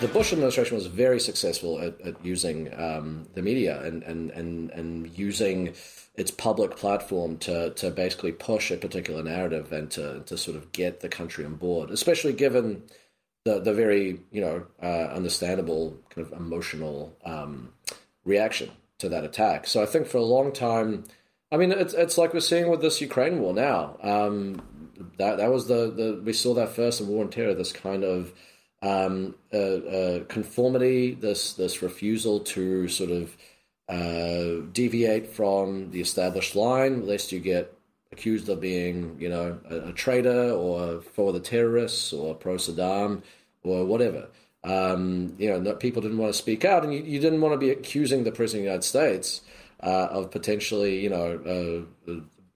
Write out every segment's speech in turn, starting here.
the Bush administration was very successful at, at using um, the media and, and, and, and using its public platform to, to basically push a particular narrative and to, to sort of get the country on board, especially given the, the very, you know, uh, understandable kind of emotional um, reaction to that attack. So I think for a long time, I mean, it's, it's like we're seeing with this Ukraine war now. Um, that that was the, the we saw that first in War on Terror. This kind of um, uh, uh, conformity, this this refusal to sort of uh, deviate from the established line, lest you get accused of being, you know, a, a traitor or for the terrorists or pro Saddam or whatever. Um, you know, people didn't want to speak out, and you, you, didn't want to be accusing the president of the United States uh, of potentially, you know, uh,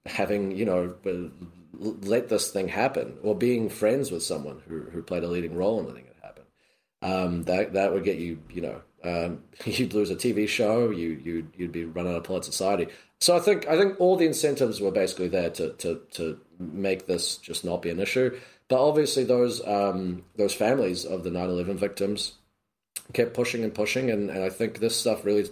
having, you know, let this thing happen or being friends with someone who, who played a leading role in letting it happen. Um, that that would get you, you know, um, you'd lose a TV show, you you'd you'd be run out of polite society. So I think I think all the incentives were basically there to to to make this just not be an issue. But obviously, those um, those families of the 9/11 victims kept pushing and pushing, and, and I think this stuff really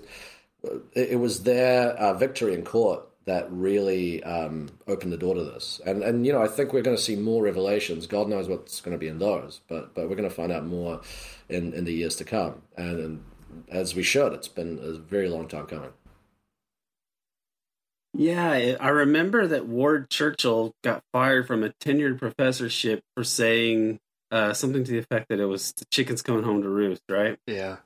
it, it was their uh, victory in court that really um, opened the door to this. And and you know, I think we're going to see more revelations. God knows what's going to be in those, but but we're going to find out more in in the years to come. And, and as we should, it's been a very long time coming. Yeah, I remember that Ward Churchill got fired from a tenured professorship for saying uh, something to the effect that it was the chickens coming home to roost, right? Yeah.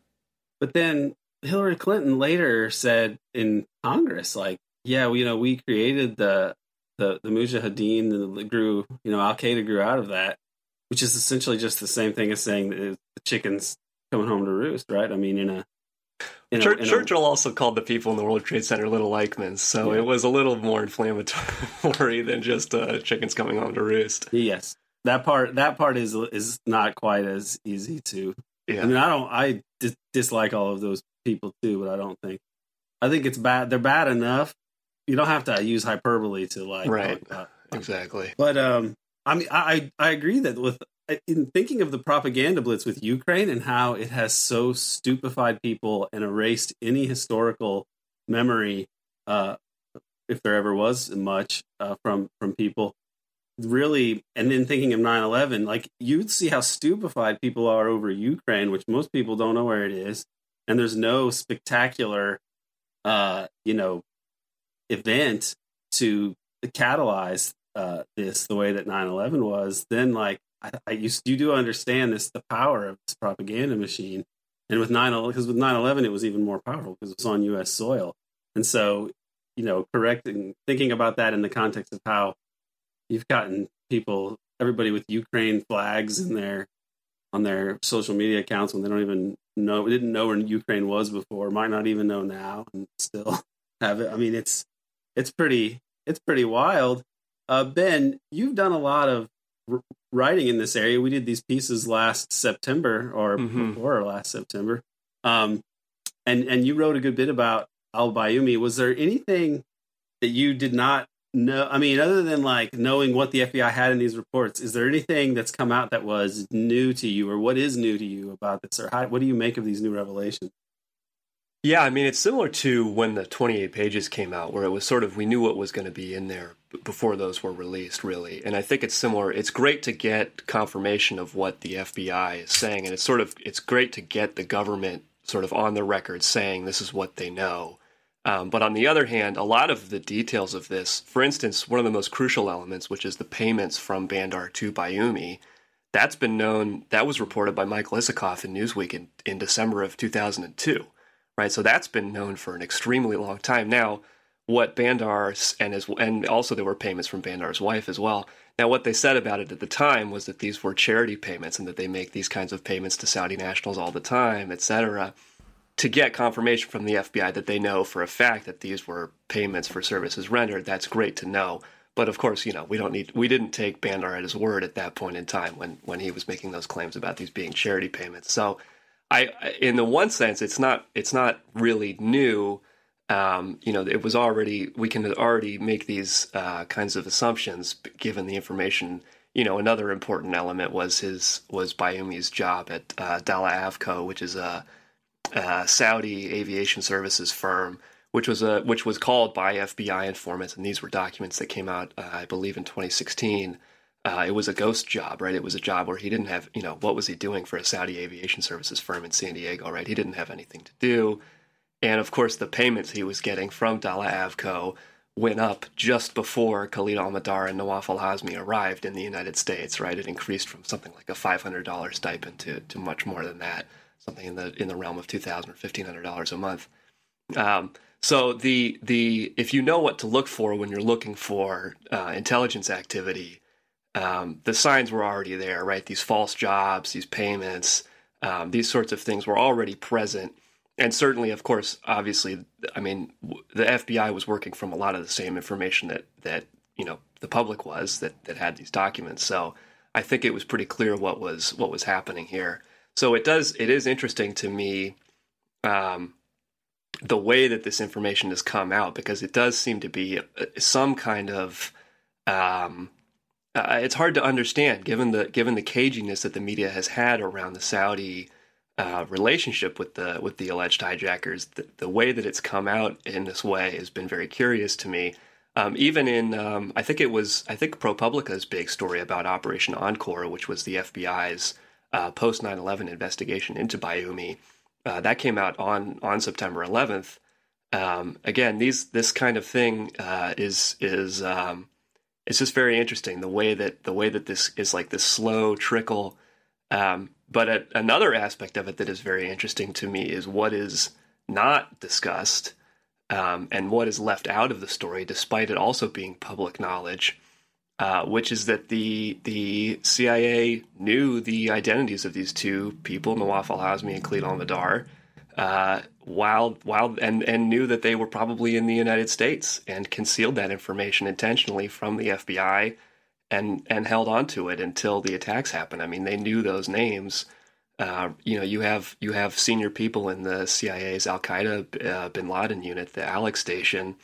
But then Hillary Clinton later said in Congress, like, yeah, we, you know, we created the the the Mujahideen and grew, you know, Al Qaeda grew out of that, which is essentially just the same thing as saying that the chickens coming home to roost, right? I mean, in a in Church, a, in Churchill a, also called the people in the World Trade Center little Eichmanns, so yeah. it was a little more inflammatory than just uh, chickens coming home to roost. Yes, that part that part is is not quite as easy to. Yeah. I mean, I don't. I dis- dislike all of those people too, but I don't think. I think it's bad. They're bad enough you don't have to use hyperbole to like right. uh, exactly. But um i mean i i agree that with in thinking of the propaganda blitz with ukraine and how it has so stupefied people and erased any historical memory uh if there ever was much uh, from from people really and then thinking of 9-11 like you'd see how stupefied people are over ukraine which most people don't know where it is and there's no spectacular uh you know event to catalyze uh, this the way that 9-11 was then like I, I you, you do understand this the power of this propaganda machine. And with 9 because with 9-11 it was even more powerful because it was on us soil. And so you know correcting thinking about that in the context of how you've gotten people everybody with ukraine flags in their on their social media accounts when they don't even know didn't know where ukraine was before might not even know now and still have it. I mean it's it's pretty it's pretty wild. Uh, ben, you've done a lot of r- writing in this area. We did these pieces last September or mm-hmm. before last September, um, and and you wrote a good bit about Al Bayoumi. Was there anything that you did not know? I mean, other than like knowing what the FBI had in these reports, is there anything that's come out that was new to you, or what is new to you about this, or how, what do you make of these new revelations? Yeah, I mean, it's similar to when the 28 pages came out, where it was sort of we knew what was going to be in there before those were released, really. And I think it's similar. It's great to get confirmation of what the FBI is saying, and it's sort of it's great to get the government sort of on the record saying this is what they know. Um, but on the other hand, a lot of the details of this, for instance, one of the most crucial elements, which is the payments from Bandar to Bayoumi, that's been known. That was reported by Michael Isikoff in Newsweek in, in December of 2002 right? So that's been known for an extremely long time. Now, what Bandar and his and also there were payments from Bandar's wife as well. Now, what they said about it at the time was that these were charity payments and that they make these kinds of payments to Saudi nationals all the time, etc. To get confirmation from the FBI that they know for a fact that these were payments for services rendered, that's great to know. But of course, you know, we don't need we didn't take Bandar at his word at that point in time when when he was making those claims about these being charity payments. So I, in the one sense, it's not it's not really new. Um, you know, it was already we can already make these uh, kinds of assumptions given the information you know, another important element was his was Bayoumi's job at uh, Dallah Avco, which is a, a, Saudi aviation services firm, which was a which was called by FBI informants, and these were documents that came out, uh, I believe, in 2016. Uh, it was a ghost job, right? It was a job where he didn't have, you know, what was he doing for a Saudi aviation services firm in San Diego, right? He didn't have anything to do, and of course, the payments he was getting from Dallah Avco went up just before Khalid Al Mihdhar and Nawaf Al Hazmi arrived in the United States, right? It increased from something like a $500 stipend to, to much more than that, something in the in the realm of $2,000 or $1,500 a month. Um, so the the if you know what to look for when you're looking for uh, intelligence activity, um, the signs were already there, right? These false jobs, these payments, um, these sorts of things were already present and certainly, of course, obviously, I mean, the FBI was working from a lot of the same information that that you know the public was that that had these documents. So I think it was pretty clear what was what was happening here. So it does it is interesting to me um, the way that this information has come out because it does seem to be uh, some kind of um, uh, it's hard to understand given the given the caginess that the media has had around the Saudi uh, relationship with the with the alleged hijackers. The, the, way that it's come out in this way has been very curious to me. Um, even in, um, I think it was, I think ProPublica's big story about Operation Encore, which was the FBI's uh, post 9/11 investigation into Bayoumi, uh, that came out on on September 11th. Um, again, these this kind of thing uh, is is um, it's just very interesting the way that the way that this is like this slow trickle um, but another aspect of it that is very interesting to me is what is not discussed um, and what is left out of the story, despite it also being public knowledge, uh, which is that the the CIA knew the identities of these two people, Nawaf al Hazmi and Khalid al Mihdhar, uh, while while and and knew that they were probably in the United States and concealed that information intentionally from the FBI and and held on to it until the attacks happened. I mean, they knew those names. Uh, you know, you have you have senior people in the CIA's Al Qaeda uh, Bin Laden unit, the Alec station,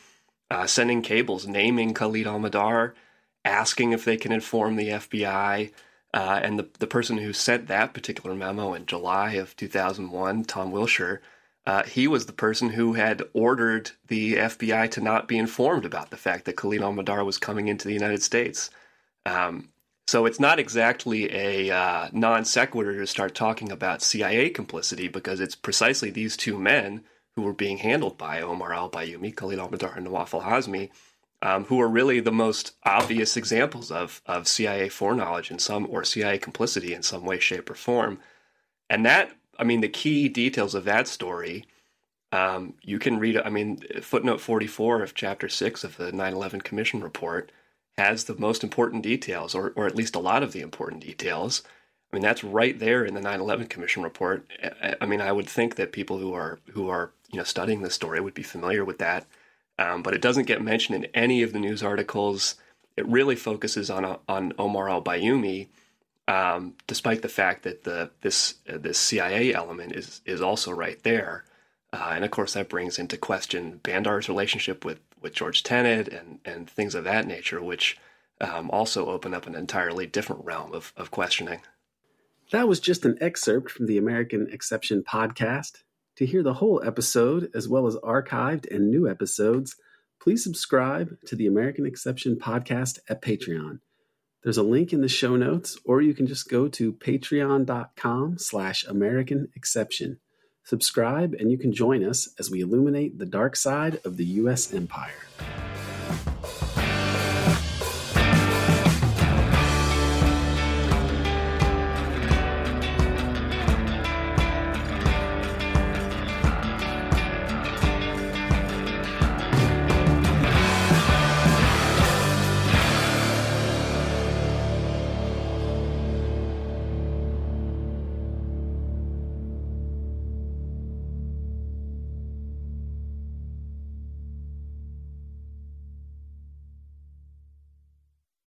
uh, sending cables naming Khalid Al Mihdhar, asking if they can inform the FBI. Uh, and the the person who sent that particular memo in July of 2001, Tom Wilshire, uh, he was the person who had ordered the FBI to not be informed about the fact that Khalid Al Mihdhar was coming into the United States. Um, so it's not exactly a uh, non sequitur to start talking about CIA complicity because it's precisely these two men who were being handled by Omar al Bayoumi, Khalid al Mihdhar, and Nawaf al Hazmi, um, who are really the most obvious examples of, of CIA foreknowledge in some, or CIA complicity in some way, shape, or form. And that, I mean, the key details of that story, um, you can read, I mean, footnote 44 of chapter 6 of the 9 11 Commission report has the most important details, or, or at least a lot of the important details. I mean, that's right there in the 9/11 Commission report. I mean, I would think that people who are who are you know studying this story would be familiar with that, um, but it doesn't get mentioned in any of the news articles. It really focuses on on Omar al Bayoumi, um, despite the fact that the this uh, this CIA element is is also right there, uh, and of course that brings into question Bandar's relationship with with George Tenet and and things of that nature, which um, also open up an entirely different realm of, of questioning. That was just an excerpt from the American Exception podcast. To hear the whole episode, as well as archived and new episodes, please subscribe to the American Exception podcast at Patreon. There's a link in the show notes, or you can just go to patreon.com slash American Exception. Subscribe and you can join us as we illuminate the dark side of the U.S. empire.